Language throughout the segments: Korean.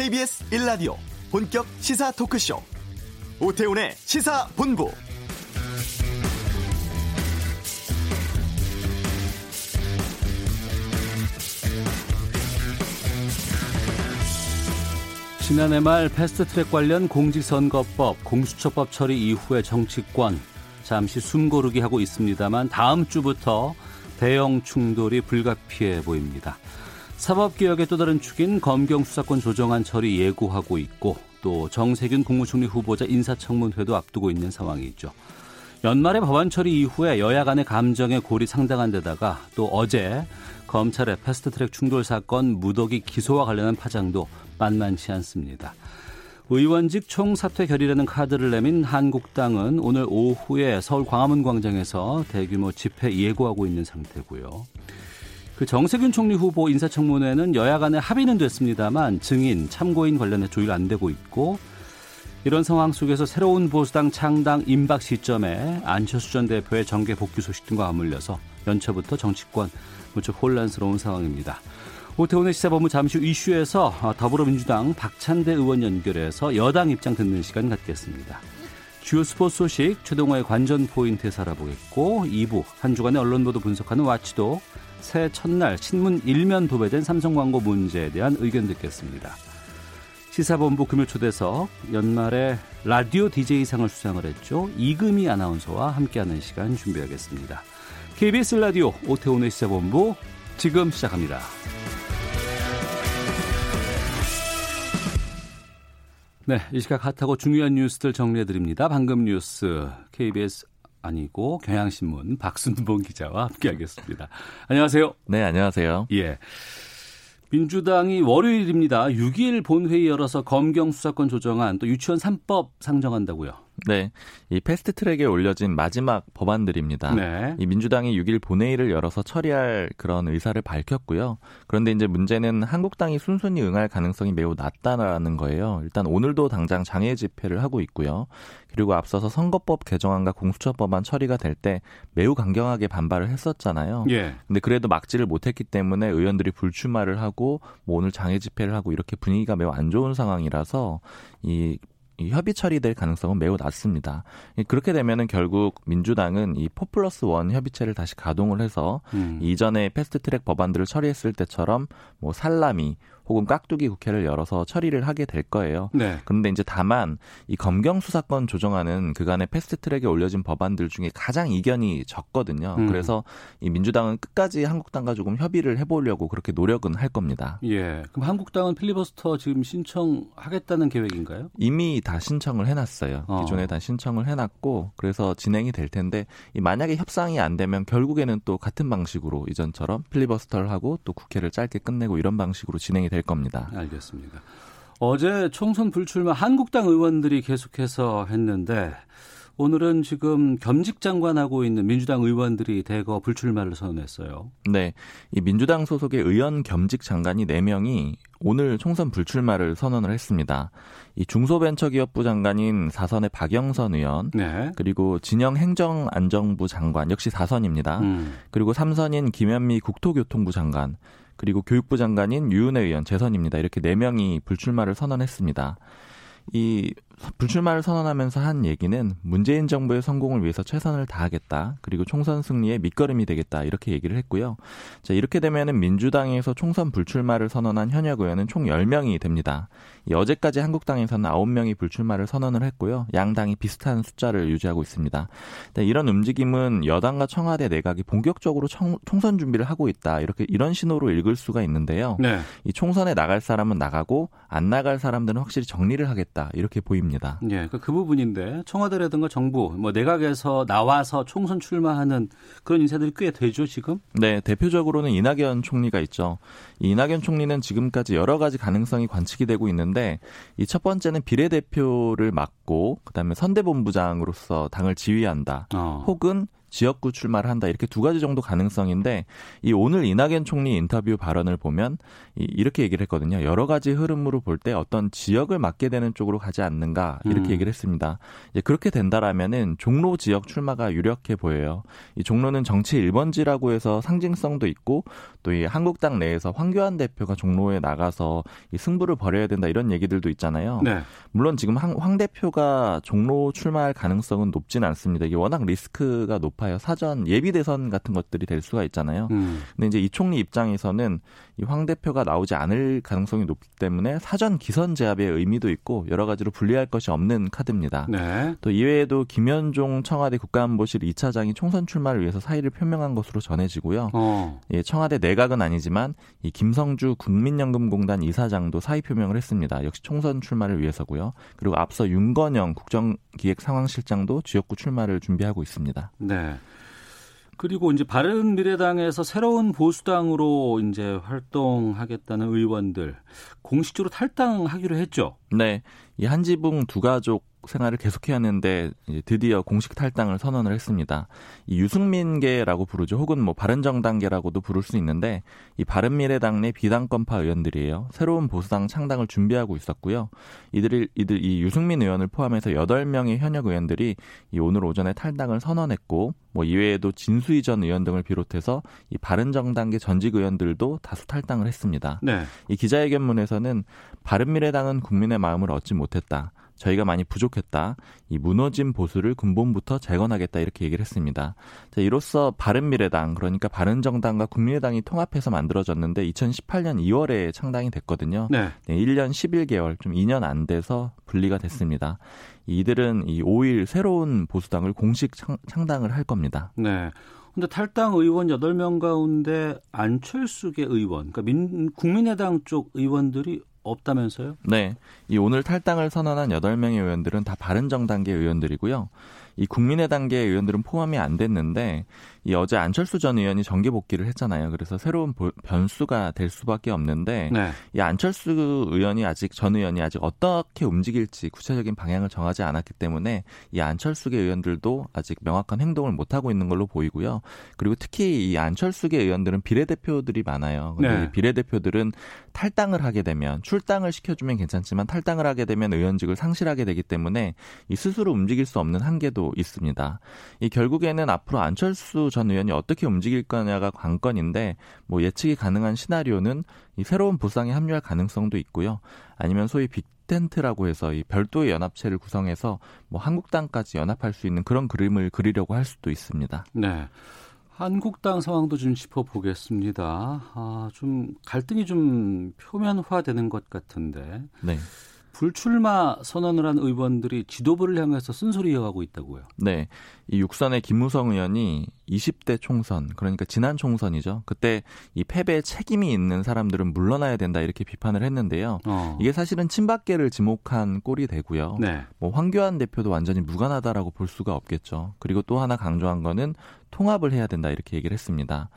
KBS 1라디오 본격 시사 토크쇼 오태훈의 시사본부 지난해 말 패스트트랙 관련 공직선거법, 공수처법 처리 이후에 정치권 잠시 숨고르기 하고 있습니다만 다음 주부터 대형 충돌이 불가피해 보입니다. 사법개혁의 또 다른 축인 검경 수사권 조정안 처리 예고하고 있고 또 정세균 국무총리 후보자 인사청문회도 앞두고 있는 상황이죠. 연말에 법안 처리 이후에 여야 간의 감정의 골이 상당한 데다가 또 어제 검찰의 패스트트랙 충돌 사건 무더기 기소와 관련한 파장도 만만치 않습니다. 의원직 총사퇴 결의라는 카드를 내민 한국당은 오늘 오후에 서울 광화문 광장에서 대규모 집회 예고하고 있는 상태고요. 그 정세균 총리 후보 인사청문회는 여야 간의 합의는 됐습니다만 증인, 참고인 관련해 조율 안 되고 있고 이런 상황 속에서 새로운 보수당 창당 임박 시점에 안철수 전 대표의 정계 복귀 소식 등과 맞물려서 연초부터 정치권 무척 혼란스러운 상황입니다. 오태훈의 시사본부 잠시 후 이슈에서 더불어민주당 박찬대 의원 연결해서 여당 입장 듣는 시간 갖겠습니다. 주요 스포츠 소식 최동호의 관전 포인트 살아보겠고 2부 한 주간의 언론 보도 분석하는 와치도 새해 첫날 신문 일면 도배된 삼성 광고 문제에 대한 의견 듣겠습니다. 시사본부 금요 초대석 연말에 라디오 DJ상을 수상을 했죠. 이금희 아나운서와 함께하는 시간 준비하겠습니다. KBS 라디오 오태훈의 시사본부 지금 시작합니다. 네, 이 시각 핫하고 중요한 뉴스들 정리해 드립니다. 방금 뉴스 KBS 아니고 경향신문 박순봉 기자와 함께하겠습니다. 안녕하세요. 네, 안녕하세요. 예. 민주당이 월요일입니다. 6일 본회의 열어서 검경 수사권 조정안 또 유치원 3법 상정한다고요. 네. 이 패스트 트랙에 올려진 마지막 법안들입니다. 네. 이 민주당이 6일 본회의를 열어서 처리할 그런 의사를 밝혔고요. 그런데 이제 문제는 한국당이 순순히 응할 가능성이 매우 낮다라는 거예요. 일단 오늘도 당장 장애 집회를 하고 있고요. 그리고 앞서서 선거법 개정안과 공수처법안 처리가 될 때 매우 강경하게 반발을 했었잖아요. 예. 근데 그래도 막지를 못했기 때문에 의원들이 불출마를 하고 뭐 오늘 장애 집회를 하고 이렇게 분위기가 매우 안 좋은 상황이라서 이 협의 처리될 가능성은 매우 낮습니다. 그렇게 되면은 결국 민주당은 이 포플러스 원 협의체를 다시 가동을 해서 음. 이전에 패스트트랙 법안들을 처리했을 때처럼 뭐 살라미 혹은 깍두기 국회를 열어서 처리를 하게 될 거예요. 네. 그런데 이제 다만 이 검경 수사권 조정하는 그간의 패스트트랙에 올려진 법안들 중에 가장 이견이 적거든요. 음. 그래서 이 민주당은 끝까지 한국당과 조금 협의를 해보려고 그렇게 노력은 할 겁니다. 예. 그럼 한국당은 필리버스터 지금 신청하겠다는 계획인가요? 이미 다 신청을 해놨어요. 어. 기존에 다 신청을 해놨고 그래서 진행이 될 텐데 만약에 협상이 안 되면 결국에는 또 같은 방식으로 이전처럼 필리버스터를 하고 또 국회를 짧게 끝내고 이런 방식으로 진행이 될될 겁니다. 알겠습니다. 어제 총선 불출마 한국당 의원들이 계속해서 했는데 오늘은 지금 겸직 장관하고 있는 민주당 의원들이 대거 불출마를 선언했어요. 네. 이 민주당 소속의 의원 겸직 장관이 4명이 오늘 총선 불출마를 선언을 했습니다. 이 중소벤처기업부 장관인 사선의 박영선 의원, 네. 그리고 진영 행정안정부 장관 역시 사선입니다. 음. 그리고 삼선인 김현미 국토교통부 장관, 그리고 교육부 장관인 유은혜 의원 재선입니다. 이렇게 네 명이 불출마를 선언했습니다. 이 불출마를 선언하면서 한 얘기는 문재인 정부의 성공을 위해서 최선을 다하겠다. 그리고 총선 승리에 밑거름이 되겠다. 이렇게 얘기를 했고요. 자, 이렇게 되면은 민주당에서 총선 불출마를 선언한 현역 의원은 총 10명이 됩니다. 이 어제까지 한국당에서는 9명이 불출마를 선언을 했고요. 양당이 비슷한 숫자를 유지하고 있습니다. 네, 이런 움직임은 여당과 청와대 내각이 본격적으로 청, 총선 준비를 하고 있다. 이렇게 이런 신호로 읽을 수가 있는데요. 네. 이 총선에 나갈 사람은 나가고 안 나갈 사람들은 확실히 정리를 하겠다. 이렇게 보입니다. 예, 그, 그 부분인데 청와대라든가 정부, 뭐 내각에서 나와서 총선 출마하는 그런 인사들이 꽤 되죠 지금? 네, 대표적으로는 이낙연 총리가 있죠. 이 이낙연 총리는 지금까지 여러 가지 가능성이 관측이 되고 있는데 이 첫 번째는 비례대표를 맡고 그다음에 선대본부장으로서 당을 지휘한다. 어. 혹은 지역구 출마를 한다 이렇게 두 가지 정도 가능성인데 이 오늘 이낙연 총리 인터뷰 발언을 보면 이, 이렇게 얘기를 했거든요. 여러 가지 흐름으로 볼 때 어떤 지역을 맡게 되는 쪽으로 가지 않는가 이렇게 음. 얘기를 했습니다. 그렇게 된다라면은 종로 지역 출마가 유력해 보여요. 이 종로는 정치 1번지라고 해서 상징성도 있고 또 이 한국당 내에서 황교안 대표가 종로에 나가서 이 승부를 벌여야 된다 이런 얘기들도 있잖아요. 네. 물론 지금 황, 황 대표가 종로 출마할 가능성은 높지는 않습니다. 이게 워낙 리스크가 높 아요. 사전 예비 대선 같은 것들이 될 수가 있잖아요. 음. 근데 이제 이 총리 입장에서는 이 황 대표가 나오지 않을 가능성이 높기 때문에 사전 기선 제압의 의미도 있고 여러 가지로 분리할 것이 없는 카드입니다. 네. 또 이외에도 김현종 청와대 국가안보실 2차장이 총선 출마를 위해서 사의를 표명한 것으로 전해지고요. 어. 예, 청와대 내각은 아니지만 이 김성주 국민연금공단 이사장도 사의 표명을 했습니다. 역시 총선 출마를 위해서고요. 그리고 앞서 윤건영 국정기획상황실장도 지역구 출마를 준비하고 있습니다. 네. 그리고 이제 바른 미래당에서 새로운 보수당으로 이제 활동하겠다는 의원들 공식적으로 탈당하기로 했죠. 네. 이 한지붕 두 가족 생활을 계속해야 하는데 드디어 공식 탈당을 선언을 했습니다. 이 유승민계라고 부르죠. 혹은 뭐 바른정당계라고도 부를 수 있는데 이 바른미래당 내 비당권파 의원들이에요. 새로운 보수당 창당을 준비하고 있었고요. 이들이 이들 이 유승민 의원을 포함해서 8명의 현역 의원들이 이 오늘 오전에 탈당을 선언했고 뭐 이외에도 진수희 전 의원 등을 비롯해서 이 바른정당계 전직 의원들도 다수 탈당을 했습니다. 네. 이 기자회견문에서는 바른미래당은 국민의 마음을 얻지 못했다. 저희가 많이 부족했다. 이 무너진 보수를 근본부터 재건하겠다 이렇게 얘기를 했습니다. 자, 이로써 바른미래당 그러니까 바른정당과 국민의당이 통합해서 만들어졌는데 2018년 2월에 창당이 됐거든요. 네. 네 1년 11개월 좀 2년 안 돼서 분리가 됐습니다. 이들은 이 5일 새로운 보수당을 공식 창, 창당을 할 겁니다. 네. 근데 탈당 의원 8명 가운데 안철수계 의원, 그러니까 민, 국민의당 쪽 의원들이 없다면서요? 네. 이 오늘 탈당을 선언한 8명의 의원들은 다 바른정당계 의원들이고요. 이 국민의당계 의원들은 포함이 안 됐는데 이 어제 안철수 전 의원이 정계 복귀를 했잖아요. 그래서 새로운 변수가 될 수밖에 없는데 네. 이 안철수 의원이 아직 전 의원이 아직 어떻게 움직일지 구체적인 방향을 정하지 않았기 때문에 이 안철수계 의원들도 아직 명확한 행동을 못 하고 있는 걸로 보이고요. 그리고 특히 이 안철수계 의원들은 비례대표들이 많아요. 근데 네. 비례대표들은 탈당을 하게 되면 출당을 시켜주면 괜찮지만 탈당을 하게 되면 의원직을 상실하게 되기 때문에 이 스스로 움직일 수 없는 한계도 있습니다. 이 결국에는 앞으로 안철수 전 의원이 어떻게 움직일 거냐가 관건인데 뭐 예측이 가능한 시나리오는 이 새로운 부상에 합류할 가능성도 있고요. 아니면 소위 빅텐트라고 해서 이 별도의 연합체를 구성해서 뭐 한국당까지 연합할 수 있는 그런 그림을 그리려고 할 수도 있습니다. 네. 한국당 상황도 좀 짚어보겠습니다. 아, 좀 갈등이 좀 표면화되는 것 같은데. 네. 불출마 선언을 한 의원들이 지도부를 향해서 쓴소리 이어가고 있다고요. 네. 이 육선의 김무성 의원이 20대 총선, 그러니까 지난 총선이죠. 그때 이 패배에 책임이 있는 사람들은 물러나야 된다 이렇게 비판을 했는데요. 어. 이게 사실은 친박계를 지목한 꼴이 되고요. 네. 뭐 황교안 대표도 완전히 무관하다라고 볼 수가 없겠죠. 그리고 또 하나 강조한 거는 통합을 해야 된다 이렇게 얘기를 했습니다.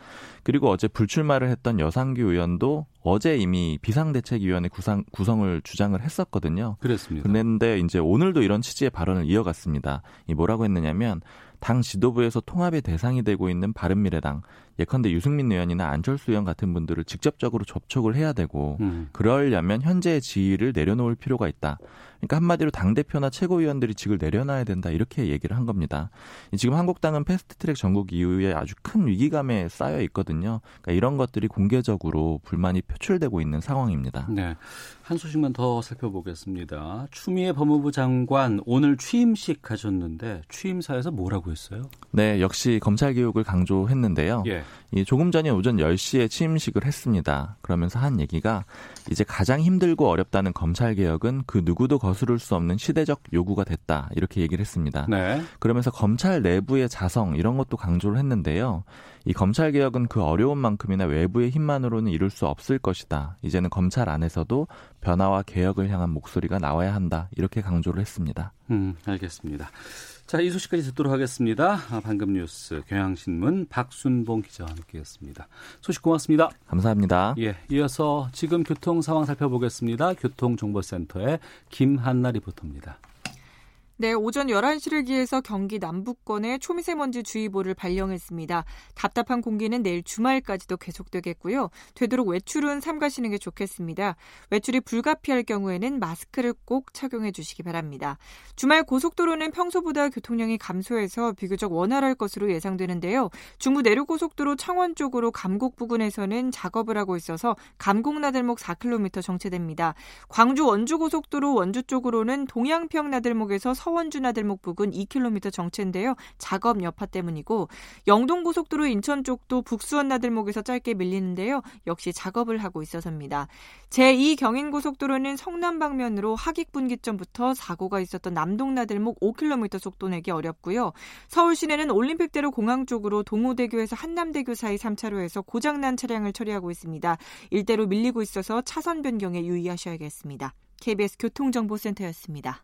그리고 어제 불출마를 했던 여상규 의원도 어제 이미 비상대책위원회 구상, 구성을 주장을 했었거든요. 그렇습니다. 그런데 이제 오늘도 이런 취지의 발언을 이어갔습니다. 이 뭐라고 했느냐면 당 지도부에서 통합의 대상이 되고 있는 바른미래당 예컨대 유승민 의원이나 안철수 의원 같은 분들을 직접적으로 접촉을 해야 되고 음. 그러려면 현재의 지위를 내려놓을 필요가 있다. 그러니까 한마디로 당 대표나 최고위원들이 직을 내려놔야 된다 이렇게 얘기를 한 겁니다. 지금 한국당은 패스트트랙 전국 이후에 아주 큰 위기감에 쌓여 있거든요. 그러니까 이런 것들이 공개적으로 불만이 표출되고 있는 상황입니다. 네, 한 소식만 더 살펴보겠습니다. 추미애 법무부 장관 오늘 취임식 하셨는데 취임사에서 뭐라고 했어요? 네, 역시 검찰 개혁을 강조했는데요. 예. Yeah. 이 조금 전에 오전 10시에 취임식을 했습니다. 그러면서 한 얘기가 이제 가장 힘들고 어렵다는 검찰 개혁은 그 누구도 거스를 수 없는 시대적 요구가 됐다. 이렇게 얘기를 했습니다. 네. 그러면서 검찰 내부의 자성 이런 것도 강조를 했는데요. 이 검찰 개혁은 그 어려운 만큼이나 외부의 힘만으로는 이룰 수 없을 것이다. 이제는 검찰 안에서도 변화와 개혁을 향한 목소리가 나와야 한다. 이렇게 강조를 했습니다. 음, 알겠습니다. 자, 이 소식까지 듣도록 하겠습니다. 아, 방금 뉴스 경향신문 박순봉 기자와 함께 했습니다. 소식 고맙습니다. 감사합니다. 예, 이어서 지금 교통 상황 살펴보겠습니다. 교통정보센터의 김한나 리포터입니다. 네, 오전 11시를 기해서 경기 남부권에 초미세먼지 주의보를 발령했습니다. 답답한 공기는 내일 주말까지도 계속되겠고요. 되도록 외출은 삼가시는 게 좋겠습니다. 외출이 불가피할 경우에는 마스크를 꼭 착용해 주시기 바랍니다. 주말 고속도로는 평소보다 교통량이 감소해서 비교적 원활할 것으로 예상되는데요. 중부 내륙고속도로 창원 쪽으로 감곡 부근에서는 작업을 하고 있어서 감곡나들목 4km 정체됩니다. 광주 원주고속도로 원주 쪽으로는 동양평 나들목에서 서 서원주 나들목 부근 2km 정체인데요. 작업 여파 때문이고 영동고속도로 인천 쪽도 북수원 나들목에서 짧게 밀리는데요. 역시 작업을 하고 있어서입니다. 제2 경인고속도로는 성남 방면으로 하객분기점부터 사고가 있었던 남동 나들목 5km 속도 내기 어렵고요. 서울 시내는 올림픽대로 공항 쪽으로 동호대교에서 한남대교 사이 3차로에서 고장난 차량을 처리하고 있습니다. 일대로 밀리고 있어서 차선 변경에 유의하셔야겠습니다. KBS 교통정보센터였습니다.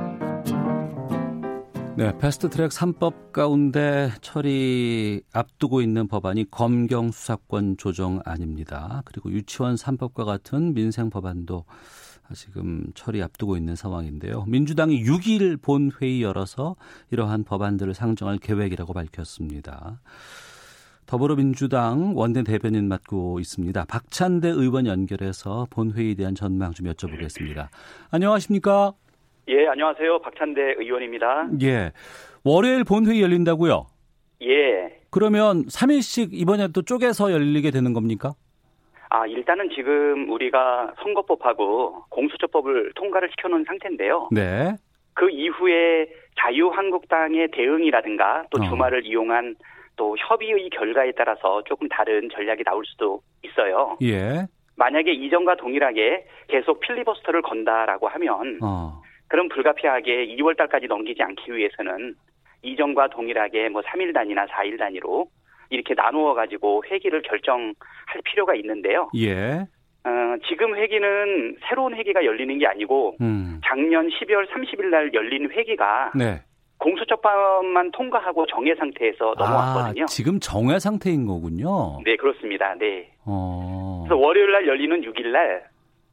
네, 패스트 트랙 3법 가운데 처리 앞두고 있는 법안이 검경 수사권 조정안입니다. 그리고 유치원 3법과 같은 민생 법안도 지금 처리 앞두고 있는 상황인데요. 민주당이 6일 본회의 열어서 이러한 법안들을 상정할 계획이라고 밝혔습니다. 더불어민주당 원내 대변인 맡고 있습니다. 박찬대 의원 연결해서 본회의에 대한 전망 좀 여쭤보겠습니다. 안녕하십니까? 예, 안녕하세요. 박찬대 의원입니다. 예. 월요일 본회의 열린다고요? 예. 그러면 3일씩 이번에 또 쪼개서 열리게 되는 겁니까? 아, 일단은 지금 우리가 선거법하고 공수처법을 통과를 시켜놓은 상태인데요. 네. 그 이후에 자유한국당의 대응이라든가 또 어. 주말을 이용한 또 협의의 결과에 따라서 조금 다른 전략이 나올 수도 있어요. 예. 만약에 이전과 동일하게 계속 필리버스터를 건다라고 하면 어. 그럼 불가피하게 2월 달까지 넘기지 않기 위해서는 이전과 동일하게 뭐 3일 단위나 4일 단위로 이렇게 나누어 가지고 회기를 결정할 필요가 있는데요. 예. 어, 지금 회기는 새로운 회기가 열리는 게 아니고 음. 작년 12월 30일 날 열린 회기가 네. 공수처법만 통과하고 정해 상태에서 넘어왔거든요. 아, 지금 정해 상태인 거군요. 네, 그렇습니다. 네. 어... 그래서 월요일 날 열리는 6일 날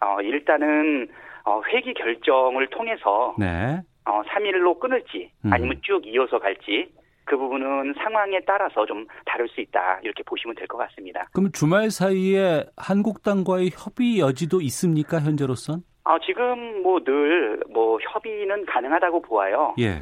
어, 일단은 어, 회기 결정을 통해서 네. 어, 3일로 끊을지 음. 아니면 쭉 이어서 갈지 그 부분은 상황에 따라서 좀 다를 수 있다 이렇게 보시면 될 것 같습니다. 그럼 주말 사이에 한국당과의 협의 여지도 있습니까 현재로선? 아 지금 뭐 늘뭐 뭐 협의는 가능하다고 보아요. 예.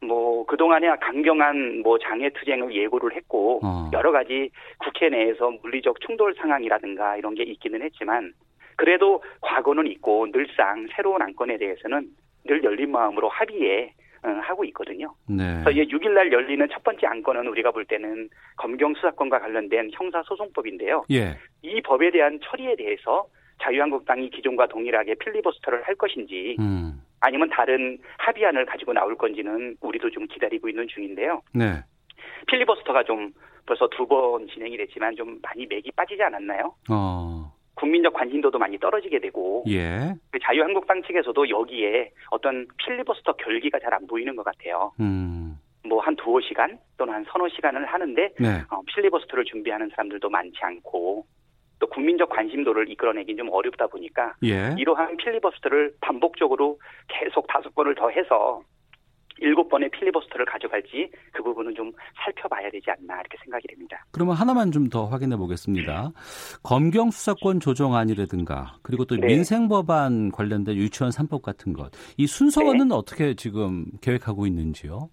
뭐 그동안에 강경한 뭐 장애 투쟁을 예고를 했고 어. 여러 가지 국회 내에서 물리적 충돌 상황이라든가 이런 게 있기는 했지만 그래도 과거는 있고 늘상 새로운 안건에 대해서는 늘 열린 마음으로 합의에 어, 하고 있거든요. 네. 그래서 6일 날 열리는 첫 번째 안건은 우리가 볼 때는 검경 수사권과 관련된 형사 소송법인데요. 예. 이 법에 대한 처리에 대해서 자유한국당이 기존과 동일하게 필리버스터를 할 것인지 음. 아니면 다른 합의안을 가지고 나올 건지는 우리도 좀 기다리고 있는 중인데요. 네. 필리버스터가 좀 벌써 두 번 진행이 됐지만 좀 많이 맥이 빠지지 않았나요? 어. 국민적 관심도도 많이 떨어지게 되고 예. 그 자유한국당 측에서도 여기에 어떤 필리버스터 결기가 잘 안 보이는 것 같아요. 음. 뭐한 두어 시간 또는 한 서너 시간을 하는데 네. 어, 필리버스터를 준비하는 사람들도 많지 않고 또 국민적 관심도를 이끌어내긴 좀 어렵다 보니까 예. 이러한 필리버스터를 반복적으로 계속 다섯 번을 더 해서 일곱 번의 필리버스터를 가져갈지 그 부분은 좀 살펴봐야 되지 않나 이렇게 생각이 됩니다. 그러면 하나만 좀 더 확인해 보겠습니다. 검경 수사권 조정안이라든가 그리고 또 네. 민생 법안 관련된 유치원 3법 같은 것 이 순서는 네. 어떻게 지금 계획하고 있는지요?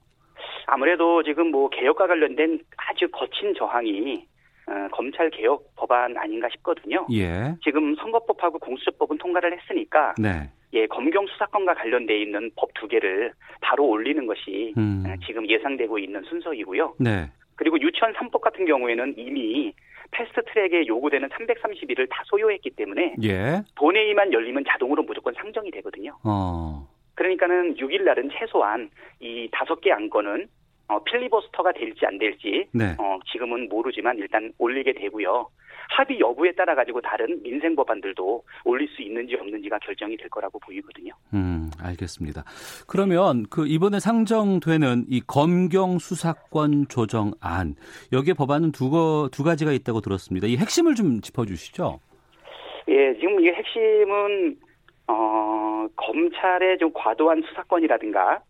아무래도 지금 뭐 개혁과 관련된 아주 거친 저항이 어, 검찰 개혁 법안 아닌가 싶거든요. 예. 지금 선거법하고 공수처법은 통과를 했으니까 네. 예, 검경 수사권과 관련돼 있는 법 두 개를 바로 올리는 것이 음. 어, 지금 예상되고 있는 순서이고요. 네. 그리고 유치원 3법 같은 경우에는 이미 패스트 트랙에 요구되는 330일을 다 소요했기 때문에 예. 본회의만 열리면 자동으로 무조건 상정이 되거든요. 어. 그러니까는 6일 날은 최소한 이 다섯 개 안건은 어, 필리버스터가 될지 안 될지 네. 어, 지금은 모르지만 일단 올리게 되고요. 합의 여부에 따라 가지고 다른 민생 법안들도 올릴 수 있는지 없는지가 결정이 될 거라고 보이거든요. 음, 알겠습니다. 그러면 그 이번에 상정되는 이 검경 수사권 조정안 여기에 법안은 두, 두 가지가 있다고 들었습니다. 이 핵심을 좀 짚어주시죠. 예, 지금 이 핵심은 어, 검찰의 좀 과도한 수사권이라든가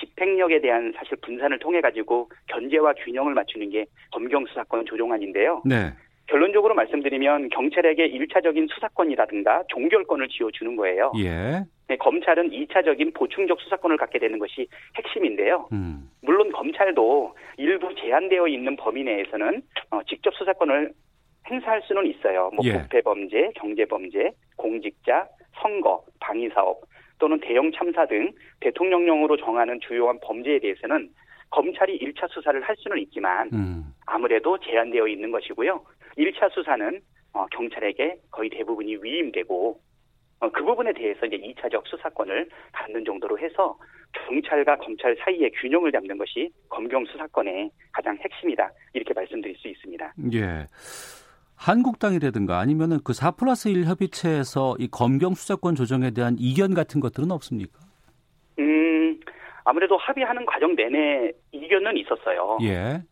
집행력에 대한 사실 분산을 통해 가지고 견제와 균형을 맞추는 게 검경 수사권 조정안인데요. 네. 결론적으로 말씀드리면 경찰에게 1차적인 수사권이라든가 종결권을 쥐어주는 거예요. 예. 네, 검찰은 2차적인 보충적 수사권을 갖게 되는 것이 핵심인데요. 음. 물론 검찰도 일부 제한되어 있는 범위 내에서는 어, 직접 수사권을 행사할 수는 있어요. 뭐 예. 부패 범죄, 경제 범죄, 공직자, 선거, 방위 사업 또는 대형 참사 등 대통령령으로 정하는 주요한 범죄에 대해서는 검찰이 1차 수사를 할 수는 있지만 음. 아무래도 제한되어 있는 것이고요. 1차 수사는 어, 경찰에게 거의 대부분이 위임되고 어, 그 부분에 대해서 이제 2차적 수사권을 갖는 정도로 해서 경찰과 검찰 사이의 균형을 잡는 것이 검경 수사권의 가장 핵심이다. 이렇게 말씀드릴 수 있습니다. 예. 한국당이라든가 아니면은 그 4 플러스 1 협의체에서 이 검경 수사권 조정에 대한 이견 같은 것들은 없습니까? 음, 아무래도 합의하는 과정 내내 이견은 있었어요. 예.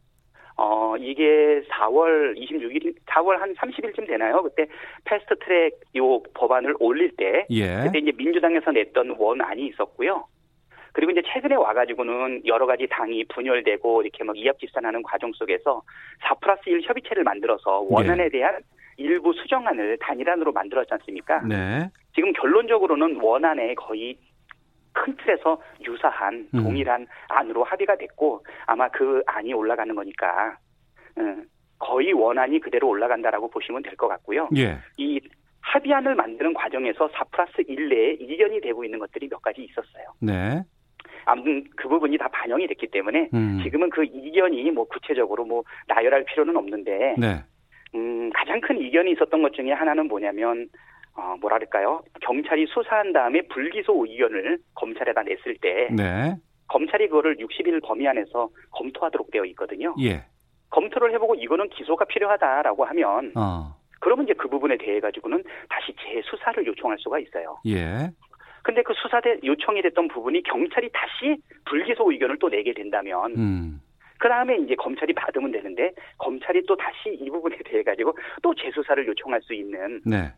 어, 이게 4월 26일, 4월 한 30일쯤 되나요? 그때 패스트 트랙 요 법안을 올릴 때. 예. 그때 이제 민주당에서 냈던 원안이 있었고요. 그리고 이제 최근에 와가지고는 여러 가지 당이 분열되고 이렇게 막 이합 집산하는 과정 속에서 4 플러스 1 협의체를 만들어서 원안에 네. 대한 일부 수정안을 단일안으로 만들었지 않습니까? 네. 지금 결론적으로는 원안에 거의 큰 틀에서 유사한 음. 동일한 음. 안으로 합의가 됐고 아마 그 안이 올라가는 거니까 음, 거의 원안이 그대로 올라간다라고 보시면 될 것 같고요. 예. 이 합의안을 만드는 과정에서 4 플러스 1 내에 이견이 되고 있는 것들이 몇 가지 있었어요. 네. 아무튼 그 부분이 다 반영이 됐기 때문에 음. 지금은 그 이견이 뭐 구체적으로 뭐 나열할 필요는 없는데 네. 음, 가장 큰 이견이 있었던 것 중에 하나는 뭐냐면 어, 뭐랄까요? 경찰이 수사한 다음에 불기소 의견을 검찰에다 냈을 때 네. 검찰이 그거를 60일 범위 안에서 검토하도록 되어 있거든요. 예. 검토를 해보고 이거는 기소가 필요하다라고 하면 어. 그러면 이제 그 부분에 대해 가지고는 다시 재수사를 요청할 수가 있어요. 예. 근데 그 수사대 요청이 됐던 부분이 경찰이 다시 불기소 의견을 또 내게 된다면 음. 그 다음에 이제 검찰이 받으면 되는데 검찰이 또 다시 이 부분에 대해 가지고 또 재수사를 요청할 수 있는 네.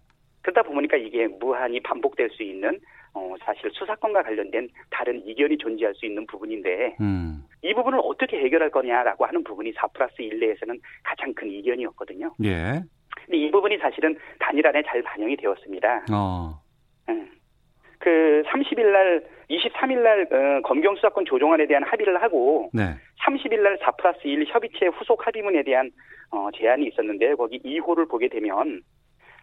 그러다 보니까 이게 무한히 반복될 수 있는 어, 사실 수사권과 관련된 다른 이견이 존재할 수 있는 부분인데 음. 이 부분을 어떻게 해결할 거냐라고 하는 부분이 4 플러스 1 내에서는 가장 큰 이견이었거든요. 예. 근데 이 부분이 사실은 단일 안에 잘 반영이 되었습니다. 어. 음. 그 30일 날 23일 날 어, 검경 수사권 조정안에 대한 합의를 하고 네. 30일 날 4 플러스 1 협의체 후속 합의문에 대한 어, 제안이 있었는데 거기 2호를 보게 되면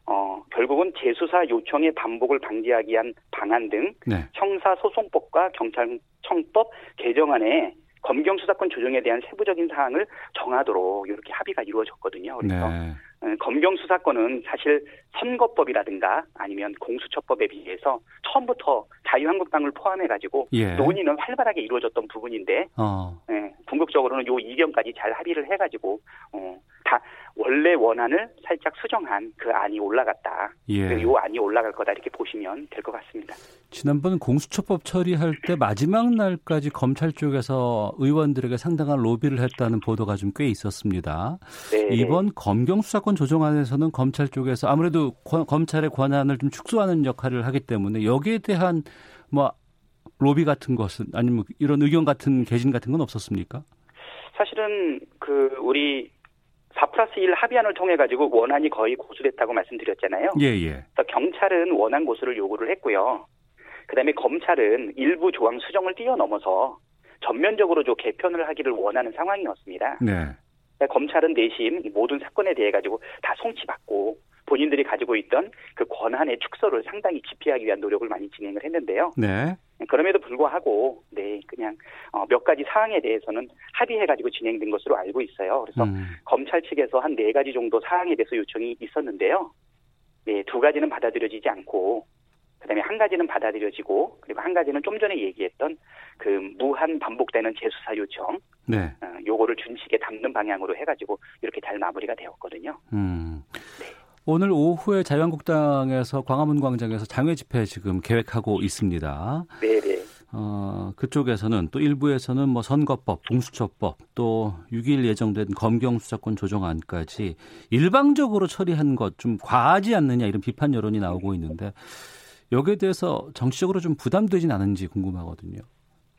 어, 결국은 재수사 요청의 반복을 방지하기 위한 방안 등 네. 형사소송법과 경찰청법 개정안에 검경 수사권 조정에 대한 세부적인 사항을 정하도록 이렇게 합의가 이루어졌거든요. 그래서 네. 어, 검경 수사권은 사실 선거법이라든가 아니면 공수처법에 비해서 처음부터 자유한국당을 포함해 가지고 예. 논의는 활발하게 이루어졌던 부분인데 어. 예, 궁극적으로는 요 이견까지 잘 합의를 해 가지고 어, 다 원래 원안을 살짝 수정한 그 안이 올라갔다. 예. 요 안이 올라갈 거다 이렇게 보시면 될 것 같습니다. 지난번 공수처법 처리할 때 마지막 날까지 검찰 쪽에서 의원들에게 상당한 로비를 했다는 보도가 좀 꽤 있었습니다. 네. 이번 검경 수사권 조정안에서는 검찰 쪽에서 아무래도 검찰의 권한을 좀 축소하는 역할을 하기 때문에 여기에 대한 뭐 로비 같은 것은 아니면 이런 의견 같은 개진 같은 건 없었습니까? 사실은 그 우리 4 플러스 1 합의안을 통해 가지고 원안이 거의 고수됐다고 말씀드렸잖아요. 예, 예. 경찰은 원안 고수를 요구를 했고요. 그다음에 검찰은 일부 조항 수정을 뛰어넘어서 전면적으로 좀 개편을 하기를 원하는 상황이었습니다. 네. 검찰은 내심 모든 사건에 대해 가지고 다 송치받고 본인들이 가지고 있던 그 권한의 축소를 상당히 기피하기 위한 노력을 많이 진행을 했는데요. 네. 그럼에도 불구하고 네 그냥 어, 몇 가지 사항에 대해서는 합의해가지고 진행된 것으로 알고 있어요. 그래서 음. 검찰 측에서 한 네 가지 정도 사항에 대해서 요청이 있었는데요. 네두 가지는 받아들여지지 않고 그다음에 한 가지는 받아들여지고 그리고 한 가지는 좀 전에 얘기했던 그 무한 반복되는 재수사 요청, 네. 어, 요거를 준칙에 담는 방향으로 해가지고 이렇게 잘 마무리가 되었거든요. 음. 네. 오늘 오후에 자유한국당에서 광화문 광장에서 장외 집회 지금 계획하고 있습니다. 네네. 네. 어, 그쪽에서는 또 일부에서는 뭐 선거법, 공수처법, 또 6일 예정된 검경 수사권 조정안까지 일방적으로 처리한 것 좀 과하지 않느냐 이런 비판 여론이 나오고 있는데 여기에 대해서 정치적으로 좀 부담되진 않은지 궁금하거든요.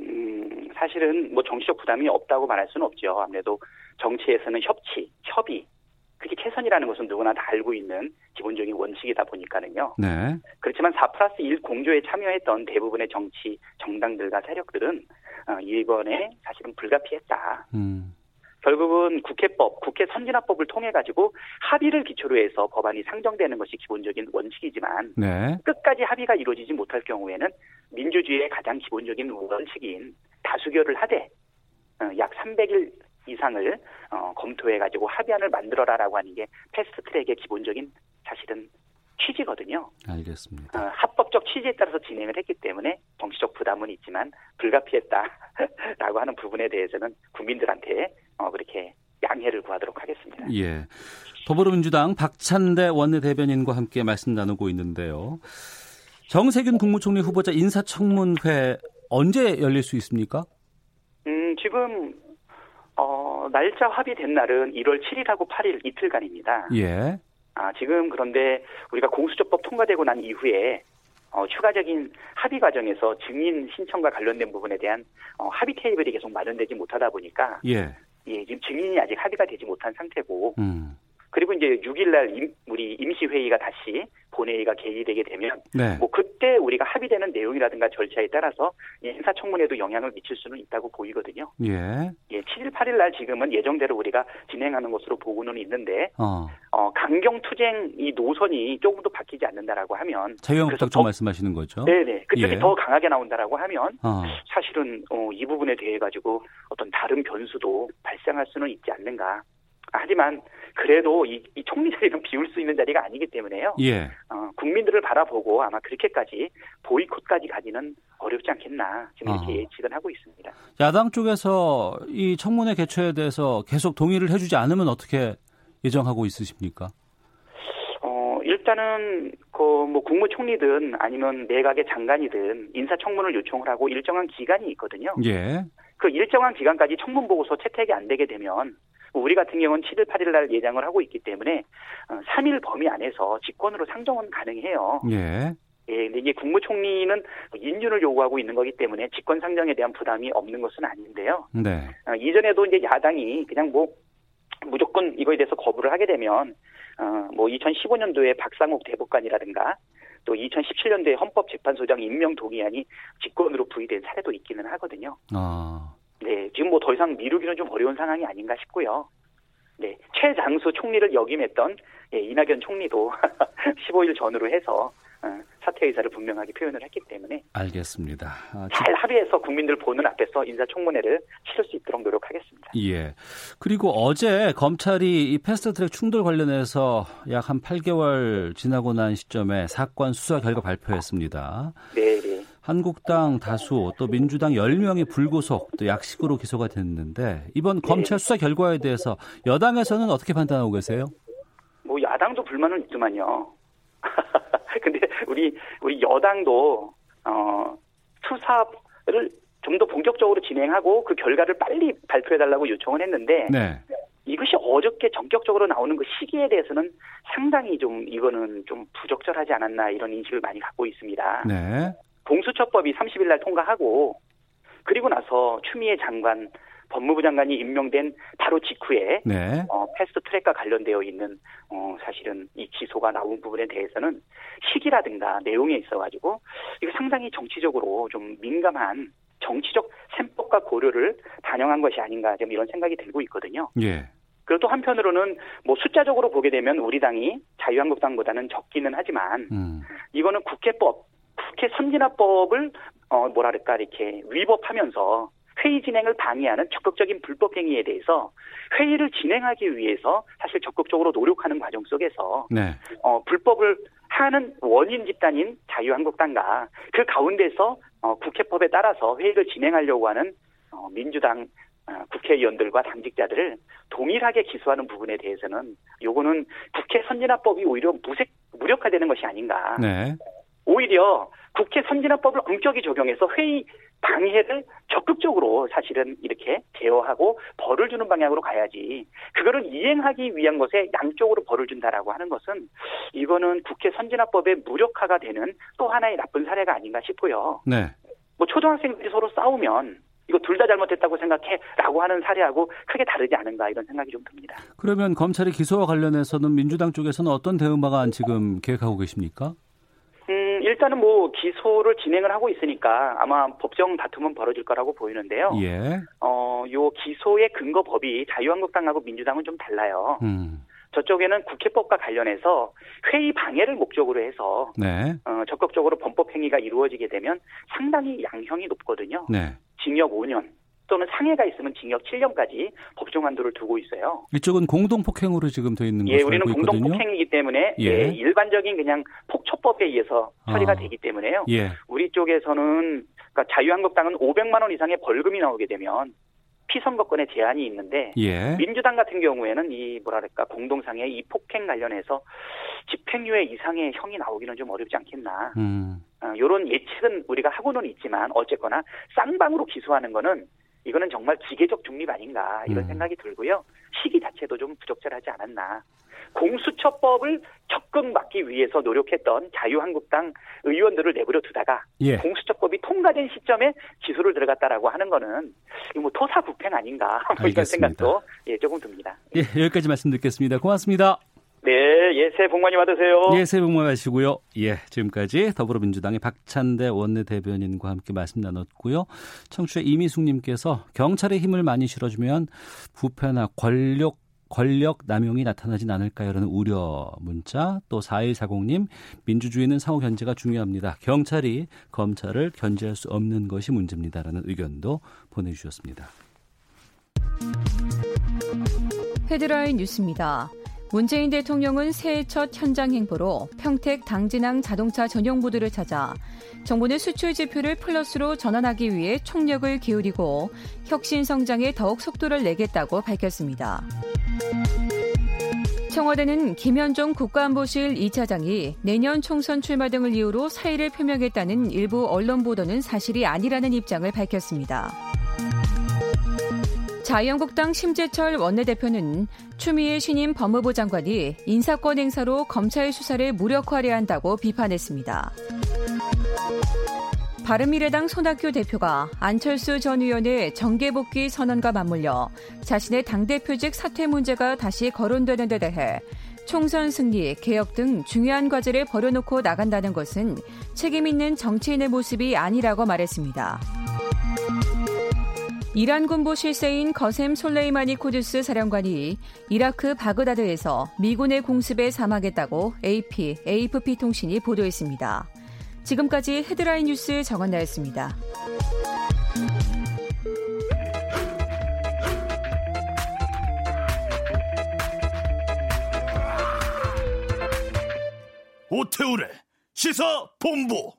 음, 사실은 뭐 정치적 부담이 없다고 말할 수는 없죠. 아무래도 정치에서는 협치, 협의 그게 최선이라는 것은 누구나 다 알고 있는 기본적인 원칙이다 보니까는요. 네. 그렇지만 4 플러스 1 공조에 참여했던 대부분의 정치 정당들과 세력들은 어, 이번에 사실은 불가피했다. 음. 결국은 국회법, 국회 선진화법을 통해 가지고 합의를 기초로 해서 법안이 상정되는 것이 기본적인 원칙이지만 네. 끝까지 합의가 이루어지지 못할 경우에는 민주주의의 가장 기본적인 원칙인 다수결을 하되 어, 약 300일 이상을 어, 검토해 가지고 합의안을 만들어라라고 하는 게 패스트 트랙의 기본적인 사실은 취지거든요. 알겠습니다. 어, 합법적 취지에 따라서 진행을 했기 때문에 정치적 부담은 있지만 불가피했다라고 하는 부분에 대해서는 국민들한테 어, 그렇게 양해를 구하도록 하겠습니다. 예. 더불어민주당 박찬대 원내대변인과 함께 말씀 나누고 있는데요. 정세균 국무총리 후보자 인사청문회 언제 열릴 수 있습니까? 음, 지금 어, 날짜 합의된 날은 1월 7일하고 8일 이틀간입니다. 예. 아, 지금 그런데 우리가 공수처법 통과되고 난 이후에 어, 추가적인 합의 과정에서 증인 신청과 관련된 부분에 대한 어, 합의 테이블이 계속 마련되지 못하다 보니까 예. 예, 지금 증인이 아직 합의가 되지 못한 상태고 음. 그리고 이제 6일날 임, 우리 임시회의가 다시 본회의가 개의되게 되면 네. 뭐 그때 우리가 합의되는 내용이라든가 절차에 따라서 인사청문회도 영향을 미칠 수는 있다고 보이거든요. 예. 예, 7일, 8일 날 지금은 예정대로 우리가 진행하는 것으로 보고는 있는데 어, 어 강경 투쟁 이 노선이 조금 도 바뀌지 않는다라고 하면 자유한국당 쪽 말씀하시는 거죠? 네 네. 그쪽이 예. 더 강하게 나온다라고 하면 어. 사실은 어, 이 부분에 대해 가지고 어떤 다른 변수도 발생할 수는 있지 않는가. 하지만 그래도 이, 이 총리 자리는 비울 수 있는 자리가 아니기 때문에요. 예. 어, 국민들을 바라보고 아마 그렇게까지 보이콧까지 가기는 어렵지 않겠나 지금 이렇게 어. 예측은 하고 있습니다. 야당 쪽에서 이 청문회 개최에 대해서 계속 동의를 해주지 않으면 어떻게 예정하고 있으십니까? 어, 일단은 그 뭐 국무총리든 아니면 내각의 장관이든 인사청문을 요청을 하고 일정한 기간이 있거든요. 예. 그 일정한 기간까지 청문 보고서 채택이 안 되게 되면 우리 같은 경우는 7일, 8일 날 예정을 하고 있기 때문에 3일 어, 범위 안에서 직권으로 상정은 가능해요. 예. 예, 근데 이게 국무총리는 인준을 요구하고 있는 거기 때문에 직권 상정에 대한 부담이 없는 것은 아닌데요. 네. 어, 이전에도 이제 야당이 그냥 뭐 무조건 이거에 대해서 거부를 하게 되면 어, 뭐 2015년도에 박상욱 대법관이라든가 또 2017년도에 헌법재판소장 임명 동의안이 직권으로 부의된 사례도 있기는 하거든요. 아. 네, 지금 뭐 더 이상 미루기는 좀 어려운 상황이 아닌가 싶고요. 네, 최장수 총리를 역임했던 예, 이낙연 총리도 15일 전으로 해서 어, 사퇴 의사를 분명하게 표현을 했기 때문에 알겠습니다. 아, 잘 합의해서 국민들 보는 앞에서 인사청문회를 치를 수 있도록 노력하겠습니다. 예. 그리고 어제 검찰이 이 패스트트랙 충돌 관련해서 약 한 8개월 지나고 난 시점에 사건 수사 결과 발표했습니다. 네, 네. 한국당 다수 또 민주당 10명이 불구속 또 약식으로 기소가 됐는데 이번 네. 검찰 수사 결과에 대해서 여당에서는 어떻게 판단하고 계세요? 뭐 야당도 불만은 있지만요. 근데 우리 우리 여당도 어 수사를 좀 더 본격적으로 진행하고 그 결과를 빨리 발표해 달라고 요청을 했는데 네. 이것이 어저께 전격적으로 나오는 그 시기에 대해서는 상당히 좀 이거는 좀 부적절하지 않았나 이런 인식을 많이 갖고 있습니다. 네. 공수처법이 30일 날 통과하고 그리고 나서 추미애 장관 법무부 장관이 임명된 바로 직후에 네. 어, 패스트 트랙과 관련되어 있는 어, 사실은 이 기소가 나온 부분에 대해서는 시기라든가 내용에 있어가지고 이거 상당히 정치적으로 좀 민감한 정치적 셈법과 고려를 반영한 것이 아닌가 좀 이런 생각이 들고 있거든요. 예. 그리고 또 한편으로는 뭐 숫자적으로 보게 되면 우리 당이 자유한국당보다는 적기는 하지만 음. 이거는 국회법 국회 선진화법을 어 뭐랄까 이렇게 위법하면서 회의 진행을 방해하는 적극적인 불법 행위에 대해서 회의를 진행하기 위해서 사실 적극적으로 노력하는 과정 속에서 네. 어, 불법을 하는 원인 집단인 자유한국당과 그 가운데서 어, 국회법에 따라서 회의를 진행하려고 하는 어, 민주당 어, 국회의원들과 당직자들을 동일하게 기소하는 부분에 대해서는 요거는 국회 선진화법이 오히려 무색 무력화되는 것이 아닌가. 네. 오히려 국회 선진화법을 엄격히 적용해서 회의 방해를 적극적으로 사실은 이렇게 제어하고 벌을 주는 방향으로 가야지 그거를 이행하기 위한 것에 양쪽으로 벌을 준다라고 하는 것은 이거는 국회 선진화법의 무력화가 되는 또 하나의 나쁜 사례가 아닌가 싶고요. 네. 뭐 초등학생들이 서로 싸우면 이거 둘 다 잘못했다고 생각해라고 하는 사례하고 크게 다르지 않은가 이런 생각이 좀 듭니다. 그러면 검찰이 기소와 관련해서는 민주당 쪽에서는 어떤 대응 방안 지금 계획하고 계십니까? 음, 일단은 뭐 기소를 진행을 하고 있으니까 아마 법정 다툼은 벌어질 거라고 보이는데요. 예. 어, 요 기소의 근거 법이 자유한국당하고 민주당은 좀 달라요. 음. 저쪽에는 국회법과 관련해서 회의 방해를 목적으로 해서 네. 어, 적극적으로 범법 행위가 이루어지게 되면 상당히 양형이 높거든요. 네. 징역 5년 또는 상해가 있으면 징역 7년까지 법정 한도를 두고 있어요. 이쪽은 공동 폭행으로 지금 돼 있는 예, 우리는 공동 폭행이기 때문에 예. 예. 일반적인 그냥 폭처법에 의해서 처리가 아. 되기 때문에요. 예. 우리 쪽에서는 그러니까 자유한국당은 500만 원 이상의 벌금이 나오게 되면 피선거권에 제한이 있는데 예. 민주당 같은 경우에는 이 뭐랄까 공동상해 이 폭행 관련해서 집행유예 이상의 형이 나오기는 좀 어렵지 않겠나. 음. 어, 이런 예측은 우리가 하고는 있지만 어쨌거나 쌍방으로 기소하는 거는 이거는 정말 기계적 중립 아닌가 이런 음. 생각이 들고요. 시기 자체도 좀 부적절하지 않았나. 공수처법을 적극 막기 위해서 노력했던 자유한국당 의원들을 내버려 두다가 예. 공수처법이 통과된 시점에 기소를 들어갔다라고 하는 거는 뭐 토사구팽 아닌가 뭐 이런 생각도 예, 조금 듭니다. 예, 여기까지 말씀 듣겠습니다. 고맙습니다. 네, 예, 새해 복 많이 받으세요. 예, 새해 복 많이 받으시고요. 예, 지금까지 더불어민주당의 박찬대 원내대변인과 함께 말씀 나눴고요. 청취자 이미숙님께서 경찰의 힘을 많이 실어주면 부패나 권력 권력 남용이 나타나진 않을까요?라는 우려 문자 또 4140님 민주주의는 상호 견제가 중요합니다. 경찰이 검찰을 견제할 수 없는 것이 문제입니다 라는 의견도 보내주셨습니다. 헤드라인 뉴스입니다. 문재인 대통령은 새해 첫 현장 행보로 평택 당진항 자동차 전용 부두를 찾아 정부는 수출 지표를 플러스로 전환하기 위해 총력을 기울이고 혁신 성장에 더욱 속도를 내겠다고 밝혔습니다. 청와대는 김현종 국가안보실 2차장이 내년 총선 출마 등을 이유로 사의를 표명했다는 일부 언론 보도는 사실이 아니라는 입장을 밝혔습니다. 자유한국당 심재철 원내대표는 추미애 신임 법무부 장관이 인사권 행사로 검찰 수사를 무력화하려 한다고 비판했습니다. 바른미래당 손학규 대표가 안철수 전 의원의 정계 복귀 선언과 맞물려 자신의 당대표직 사퇴 문제가 다시 거론되는 데 대해 총선 승리, 개혁 등 중요한 과제를 버려놓고 나간다는 것은 책임 있는 정치인의 모습이 아니라고 말했습니다. 이란 군부 실세인 거셈 솔레이마니 코두스 사령관이 이라크 바그다드에서 미군의 공습에 사망했다고 AP, AFP 통신이 보도했습니다. 지금까지 헤드라인 뉴스 정한나였습니다. 오태우래 시사 본부.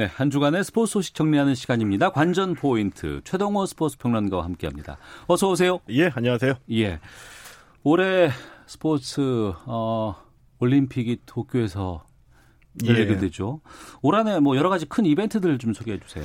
네, 한 주간의 스포츠 소식 정리하는 시간입니다. 관전 포인트 최동호 스포츠 평론가와 함께합니다. 어서 오세요. 예, 안녕하세요. 예, 올해 스포츠 어, 올림픽이 도쿄에서 열리게 예. 되죠. 올 한해 뭐 여러 가지 큰 이벤트들 좀 소개해 주세요.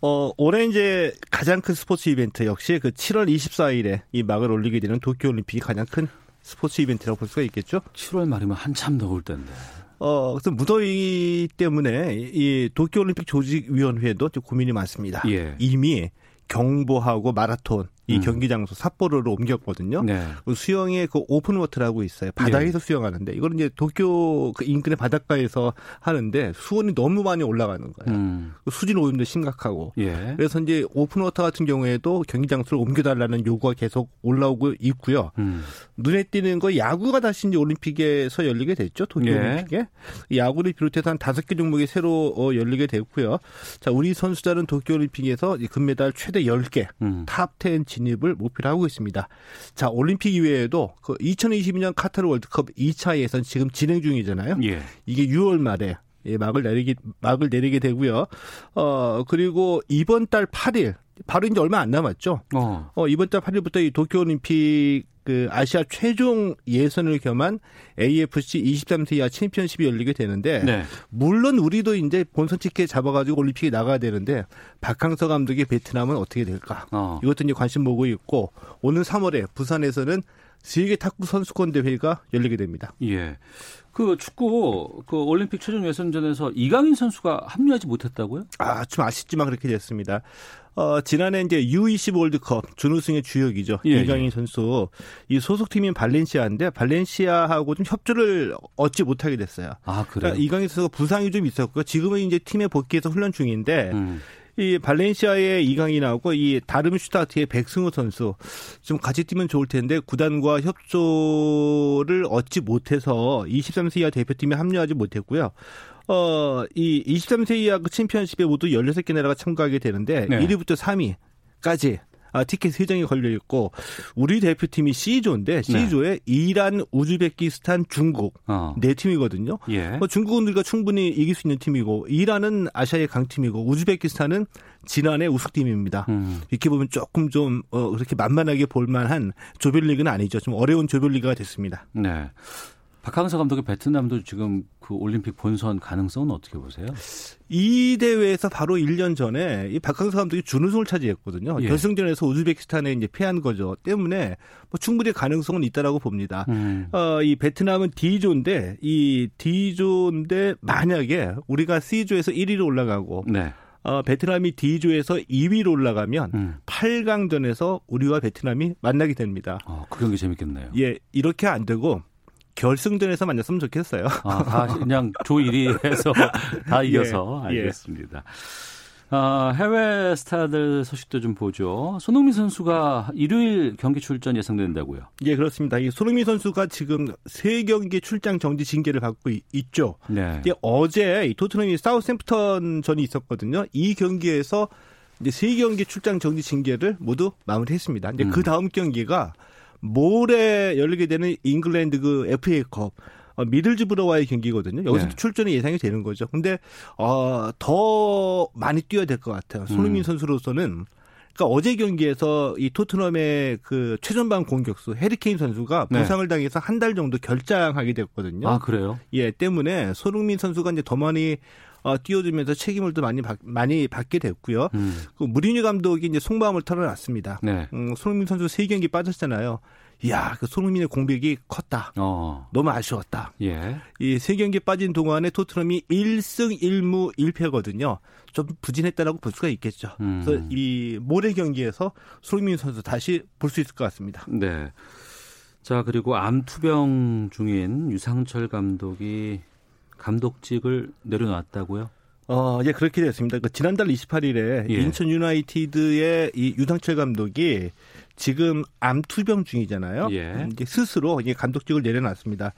어, 올해 이제 가장 큰 스포츠 이벤트 역시 그 7월 24일에 이 막을 올리게 되는 도쿄 올림픽이 가장 큰 스포츠 이벤트라고 볼 수가 있겠죠. 7월 말이면 한참 더울 텐데. 어, 그래서 무더위 때문에 이 도쿄올림픽 조직위원회도 좀 고민이 많습니다. 예. 이미 경보하고 마라톤 이 음. 경기 장소 삿포로로 옮겼거든요. 네. 그 수영에 그 open water라고 있어요. 바다에서 네. 수영하는데 이거는 이제 도쿄 그 인근의 바닷가에서 하는데 수온이 너무 많이 올라가는 거예요. 음. 그 수질 오염도 심각하고. 예. 그래서 이제 open water 같은 경우에도 경기 장소를 옮겨달라는 요구가 계속 올라오고 있고요. 음. 눈에 띄는 거 야구가 다시 이제 올림픽에서 열리게 됐죠. 도쿄 예. 올림픽에 야구를 비롯해서 한 다섯 개 종목이 새로 어, 열리게 됐고요. 자 우리 선수들은 도쿄 올림픽에서 금메달 최대 10개 음. top 10 진입을 목표로 하고 있습니다. 자, 올림픽 이외에도 그 2022년 카타르 월드컵 2차 예선 지금 진행 중이잖아요. 예. 이게 6월 말에 예, 막을 내리기 막을 내리게 되고요. 어, 그리고 이번 달 8일 바로 이제 얼마 안 남았죠. 어. 어 이번 달 8일부터 이 도쿄 올림픽 그 아시아 최종 예선을 겸한 AFC 23세 이하 챔피언십이 열리게 되는데 네. 물론 우리도 이제 본선 티켓 잡아가지고 올림픽에 나가야 되는데 박항서 감독의 베트남은 어떻게 될까? 어. 이것도 이제 관심 보고 있고 오늘 3월에 부산에서는 세계 탁구 선수권 대회가 열리게 됩니다. 예. 그 축구 그 올림픽 최종 예선전에서 이강인 선수가 합류하지 못했다고요? 아, 좀 아쉽지만 그렇게 됐습니다. 어, 지난해 이제 U20 월드컵 준우승의 주역이죠. 예, 이강인 예. 선수. 이 소속팀인 발렌시아인데 발렌시아하고 좀 협조를 얻지 못하게 됐어요. 아, 그래요? 그러니까 이강인 선수가 부상이 좀 있었고요. 지금은 이제 팀에 복귀해서 훈련 중인데 음. 이 발렌시아의 이강인하고 이 다름슈타트의 백승호 선수 좀 같이 뛰면 좋을 텐데 구단과 협조를 얻지 못해서 23세 이하 대표팀에 합류하지 못했고요. 어, 이 23세 이하 그 챔피언십에 모두 16개 나라가 참가하게 되는데 네. 1위부터 3위까지 아, 티켓 3장이 걸려 있고 우리 대표팀이 C조인데 C조에 네. 이란, 우즈베키스탄, 중국 어. 네 팀이거든요. 예. 뭐 중국은 우리가 충분히 이길 수 있는 팀이고 이란은 아시아의 강팀이고 우즈베키스탄은 지난해 우승팀입니다. 음. 이렇게 보면 조금 좀 어, 그렇게 만만하게 볼 만한 조별리그는 아니죠. 좀 어려운 조별리그가 됐습니다. 네. 박항서 감독의 베트남도 지금 그 올림픽 본선 가능성은 어떻게 보세요? 이 대회에서 바로 1년 전에 이 박항서 감독이 준우승을 차지했거든요. 예. 결승전에서 우즈베키스탄에 이제 패한 거죠. 때문에 뭐 충분히 가능성은 있다라고 봅니다. 음. 어, 이 베트남은 D조인데 이 D조인데 만약에 우리가 C조에서 1위로 올라가고 네. 어, 베트남이 D조에서 2위로 올라가면 음. 8강전에서 우리와 베트남이 만나게 됩니다. 어, 그 경기 재밌겠네요. 예, 이렇게 안 되고 결승전에서 만났으면 좋겠어요. 아, 다 그냥 조 1위에서 다 예, 이겨서 예, 알겠습니다. 예. 아, 해외 스타들 소식도 좀 보죠. 손흥민 선수가 일요일 경기 출전 예상된다고요? 예, 그렇습니다. 이 손흥민 선수가 지금 세 경기 출장 정지 징계를 받고 있, 죠 네. 어제 토트넘이 사우샘프턴 전이 있었거든요. 이 경기에서 이제 세 경기 출장 정지 징계를 모두 마무리했습니다. 이제 그 음. 그 다음 경기가 모레 열리게 되는 잉글랜드 그 FA컵 어, 미들즈브로와의 경기거든요. 여기서 네. 출전이 예상이 되는 거죠. 근데 어, 더 많이 뛰어야 될 것 같아요. 손흥민 음. 선수로서는 그러니까 어제 경기에서 이 토트넘의 그 최전방 공격수 해리케인 선수가 네. 부상을 네. 당해서 한 달 정도 결장하게 됐거든요. 아 그래요? 예, 때문에 손흥민 선수가 이제 더 많이 어, 띄워주면서 책임을 또 많이 받, 많이 받게 됐고요. 음. 그 무리뉴 감독이 이제 속마음을 털어놨습니다. 네. 음, 손흥민 선수 세 경기 빠졌잖아요. 이야, 그 손흥민의 공백이 컸다. 어. 너무 아쉬웠다. 예. 이세 경기 빠진 동안에 토트넘이 1승 1무 1패거든요. 좀 부진했다라고 볼 수가 있겠죠. 음. 그래서 이 모레 경기에서 손흥민 선수 다시 볼 수 있을 것 같습니다. 네. 자, 그리고 암 투병 중인 유상철 감독이 감독직을 내려놨다고요? 어, 예, 그렇게 됐습니다. 그 지난달 28일에 예. 인천 유나이티드의 이 유상철 감독이 지금 암 투병 중이잖아요. 예. 이제 스스로 이제 감독직을 내려놨습니다.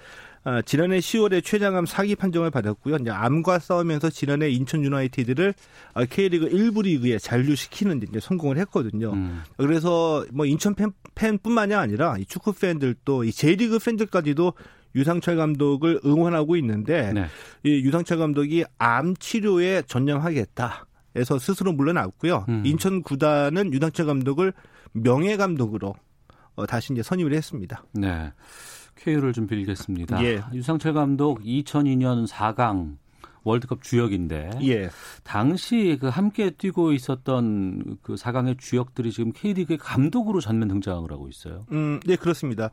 아, 지난해 10월에 췌장암 4기 판정을 받았고요. 이제 암과 싸우면서 지난해 인천 유나이티드를 아, K리그 1부 리그에 잔류시키는 데 이제 성공을 했거든요. 음. 그래서 뭐 인천 팬, 팬뿐만이 아니라 이 축구 팬들도 이 J리그 팬들까지도 유상철 감독을 응원하고 있는데 네. 이 유상철 감독이 암 치료에 전념하겠다. 해서 스스로 물러났고요. 음. 인천 구단은 유상철 감독을 명예 감독으로 어, 다시 이제 선임을 했습니다. 네. 쾌유를 좀 빌겠습니다. 예. 유상철 감독 2002년 4강 월드컵 주역인데 예. 당시 그 함께 뛰고 있었던 그 4강의 주역들이 지금 K리그의 감독으로 전면 등장을 하고 있어요. 음, 네 그렇습니다.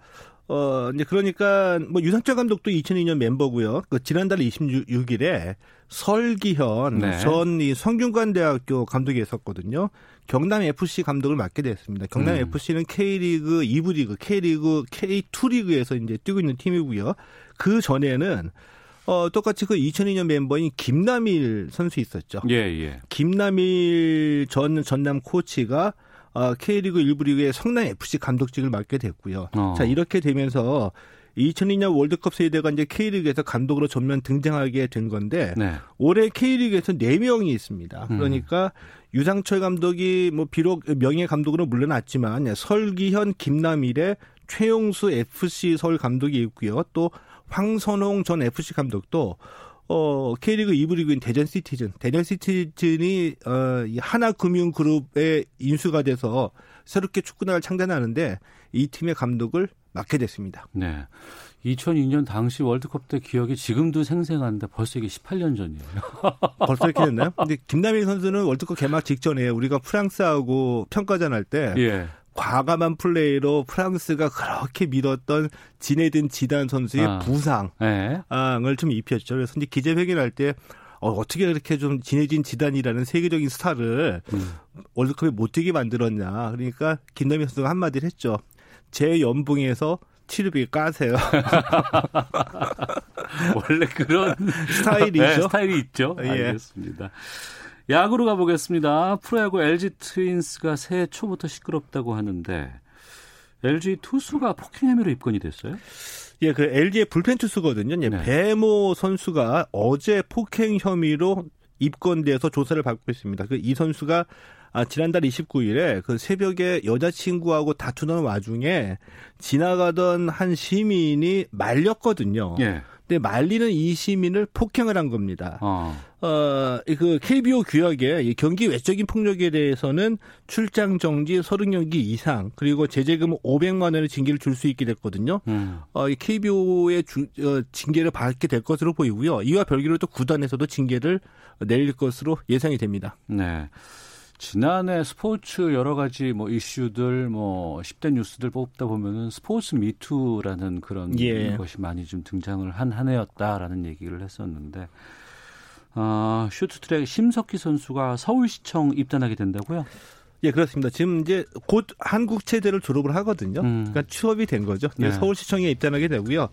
어, 이제 그러니까 뭐 유상철 감독도 2002년 멤버고요. 그 지난달 26일에 설기현 네. 전이 성균관대학교 감독이 있었거든요. 경남 FC 감독을 맡게 됐습니다. 경남 음. FC는 K리그 2부 리그, K리그 K2 리그에서 이제 뛰고 있는 팀이고요. 그 전에는 어, 똑같이 그 2002년 멤버인 김남일 선수 있었죠. 예, 예. 김남일 전 전남 코치가 어, K리그 1부 리그의 성남 FC 감독직을 맡게 됐고요. 어. 자, 이렇게 되면서 2002년 월드컵 세대가 이제 K리그에서 감독으로 전면 등장하게 된 건데 네. 올해 K리그에서 4명이 있습니다. 음. 그러니까 유상철 감독이 뭐 비록 명예 감독으로 물러났지만 설기현, 김남일의 최용수 FC 서울 감독이 있고요. 또 황선홍 전 FC 감독도 어, K리그 2부 리그인 대전 시티즌, 대전 시티즌이 어, 이 하나금융그룹의 인수가 돼서 새롭게 축구단을 창단하는데 이 팀의 감독을 맡게 됐습니다. 네. 2002년 당시 월드컵 때 기억이 지금도 생생한데 벌써 이게 18년 전이에요. 벌써 이렇게 됐나요? 근데 김남일 선수는 월드컵 개막 직전에 우리가 프랑스하고 평가전 할때 예. 과감한 플레이로 프랑스가 그렇게 믿었던 지네딘 지단 선수의 아. 부상을 네. 좀 입혔죠. 그래서 이제 기자회견할 때 어, 어떻게 그렇게 좀 지네딘 지단이라는 세계적인 스타를 음. 월드컵에 못 뛰게 만들었냐. 그러니까 김남일 선수가 한마디를 했죠. 제 연봉에서 치르비 까세요. 원래 그런 스타일이죠. 네, 스타일이 있죠. 예. 알겠습니다. 야구로 가보겠습니다. 프로야구 LG 트윈스가 새해 초부터 시끄럽다고 하는데 LG 투수가 폭행 혐의로 입건이 됐어요? 예, 그 LG의 불펜 투수거든요. 예, 네. 배모 선수가 어제 폭행 혐의로 입건돼서 조사를 받고 있습니다. 그 이 선수가 아, 지난달 29일에 그 새벽에 여자친구하고 다투는 와중에 지나가던 한 시민이 말렸거든요. 예. 근데 말리는 이 시민을 폭행을 한 겁니다. 어. 어, 그 KBO 규약에 경기 외적인 폭력에 대해서는 출장 정지 30경기 이상 그리고 제재금 500만 원의 징계를 줄 수 있게 됐거든요. 음. 어, 이 KBO의 주, 어, 징계를 받게 될 것으로 보이고요. 이와 별개로 또 구단에서도 징계를 내릴 것으로 예상이 됩니다. 네. 지난해 스포츠 여러 가지 뭐 이슈들 뭐 10대 뉴스들 뽑다 보면은 스포츠 미투라는 그런 예. 것이 많이 좀 등장을 한 한 해였다라는 얘기를 했었는데 어, 쇼트트랙 심석희 선수가 서울시청 입단하게 된다고요? 예, 그렇습니다. 지금 이제 곧 한국 체대를 졸업을 하거든요. 음. 그러니까 취업이 된 거죠. 네. 서울시청에 입단하게 되고요.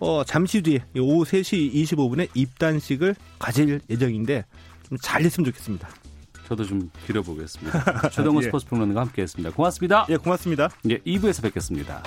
어, 잠시 뒤에 오후 3시 25분에 입단식을 가질 예정인데 좀 잘 됐으면 좋겠습니다. 저도 좀 기려보겠습니다. 최동원 예. 스포츠 평론가와 함께했습니다. 고맙습니다. 예, 고맙습니다. 예, 2부에서 뵙겠습니다.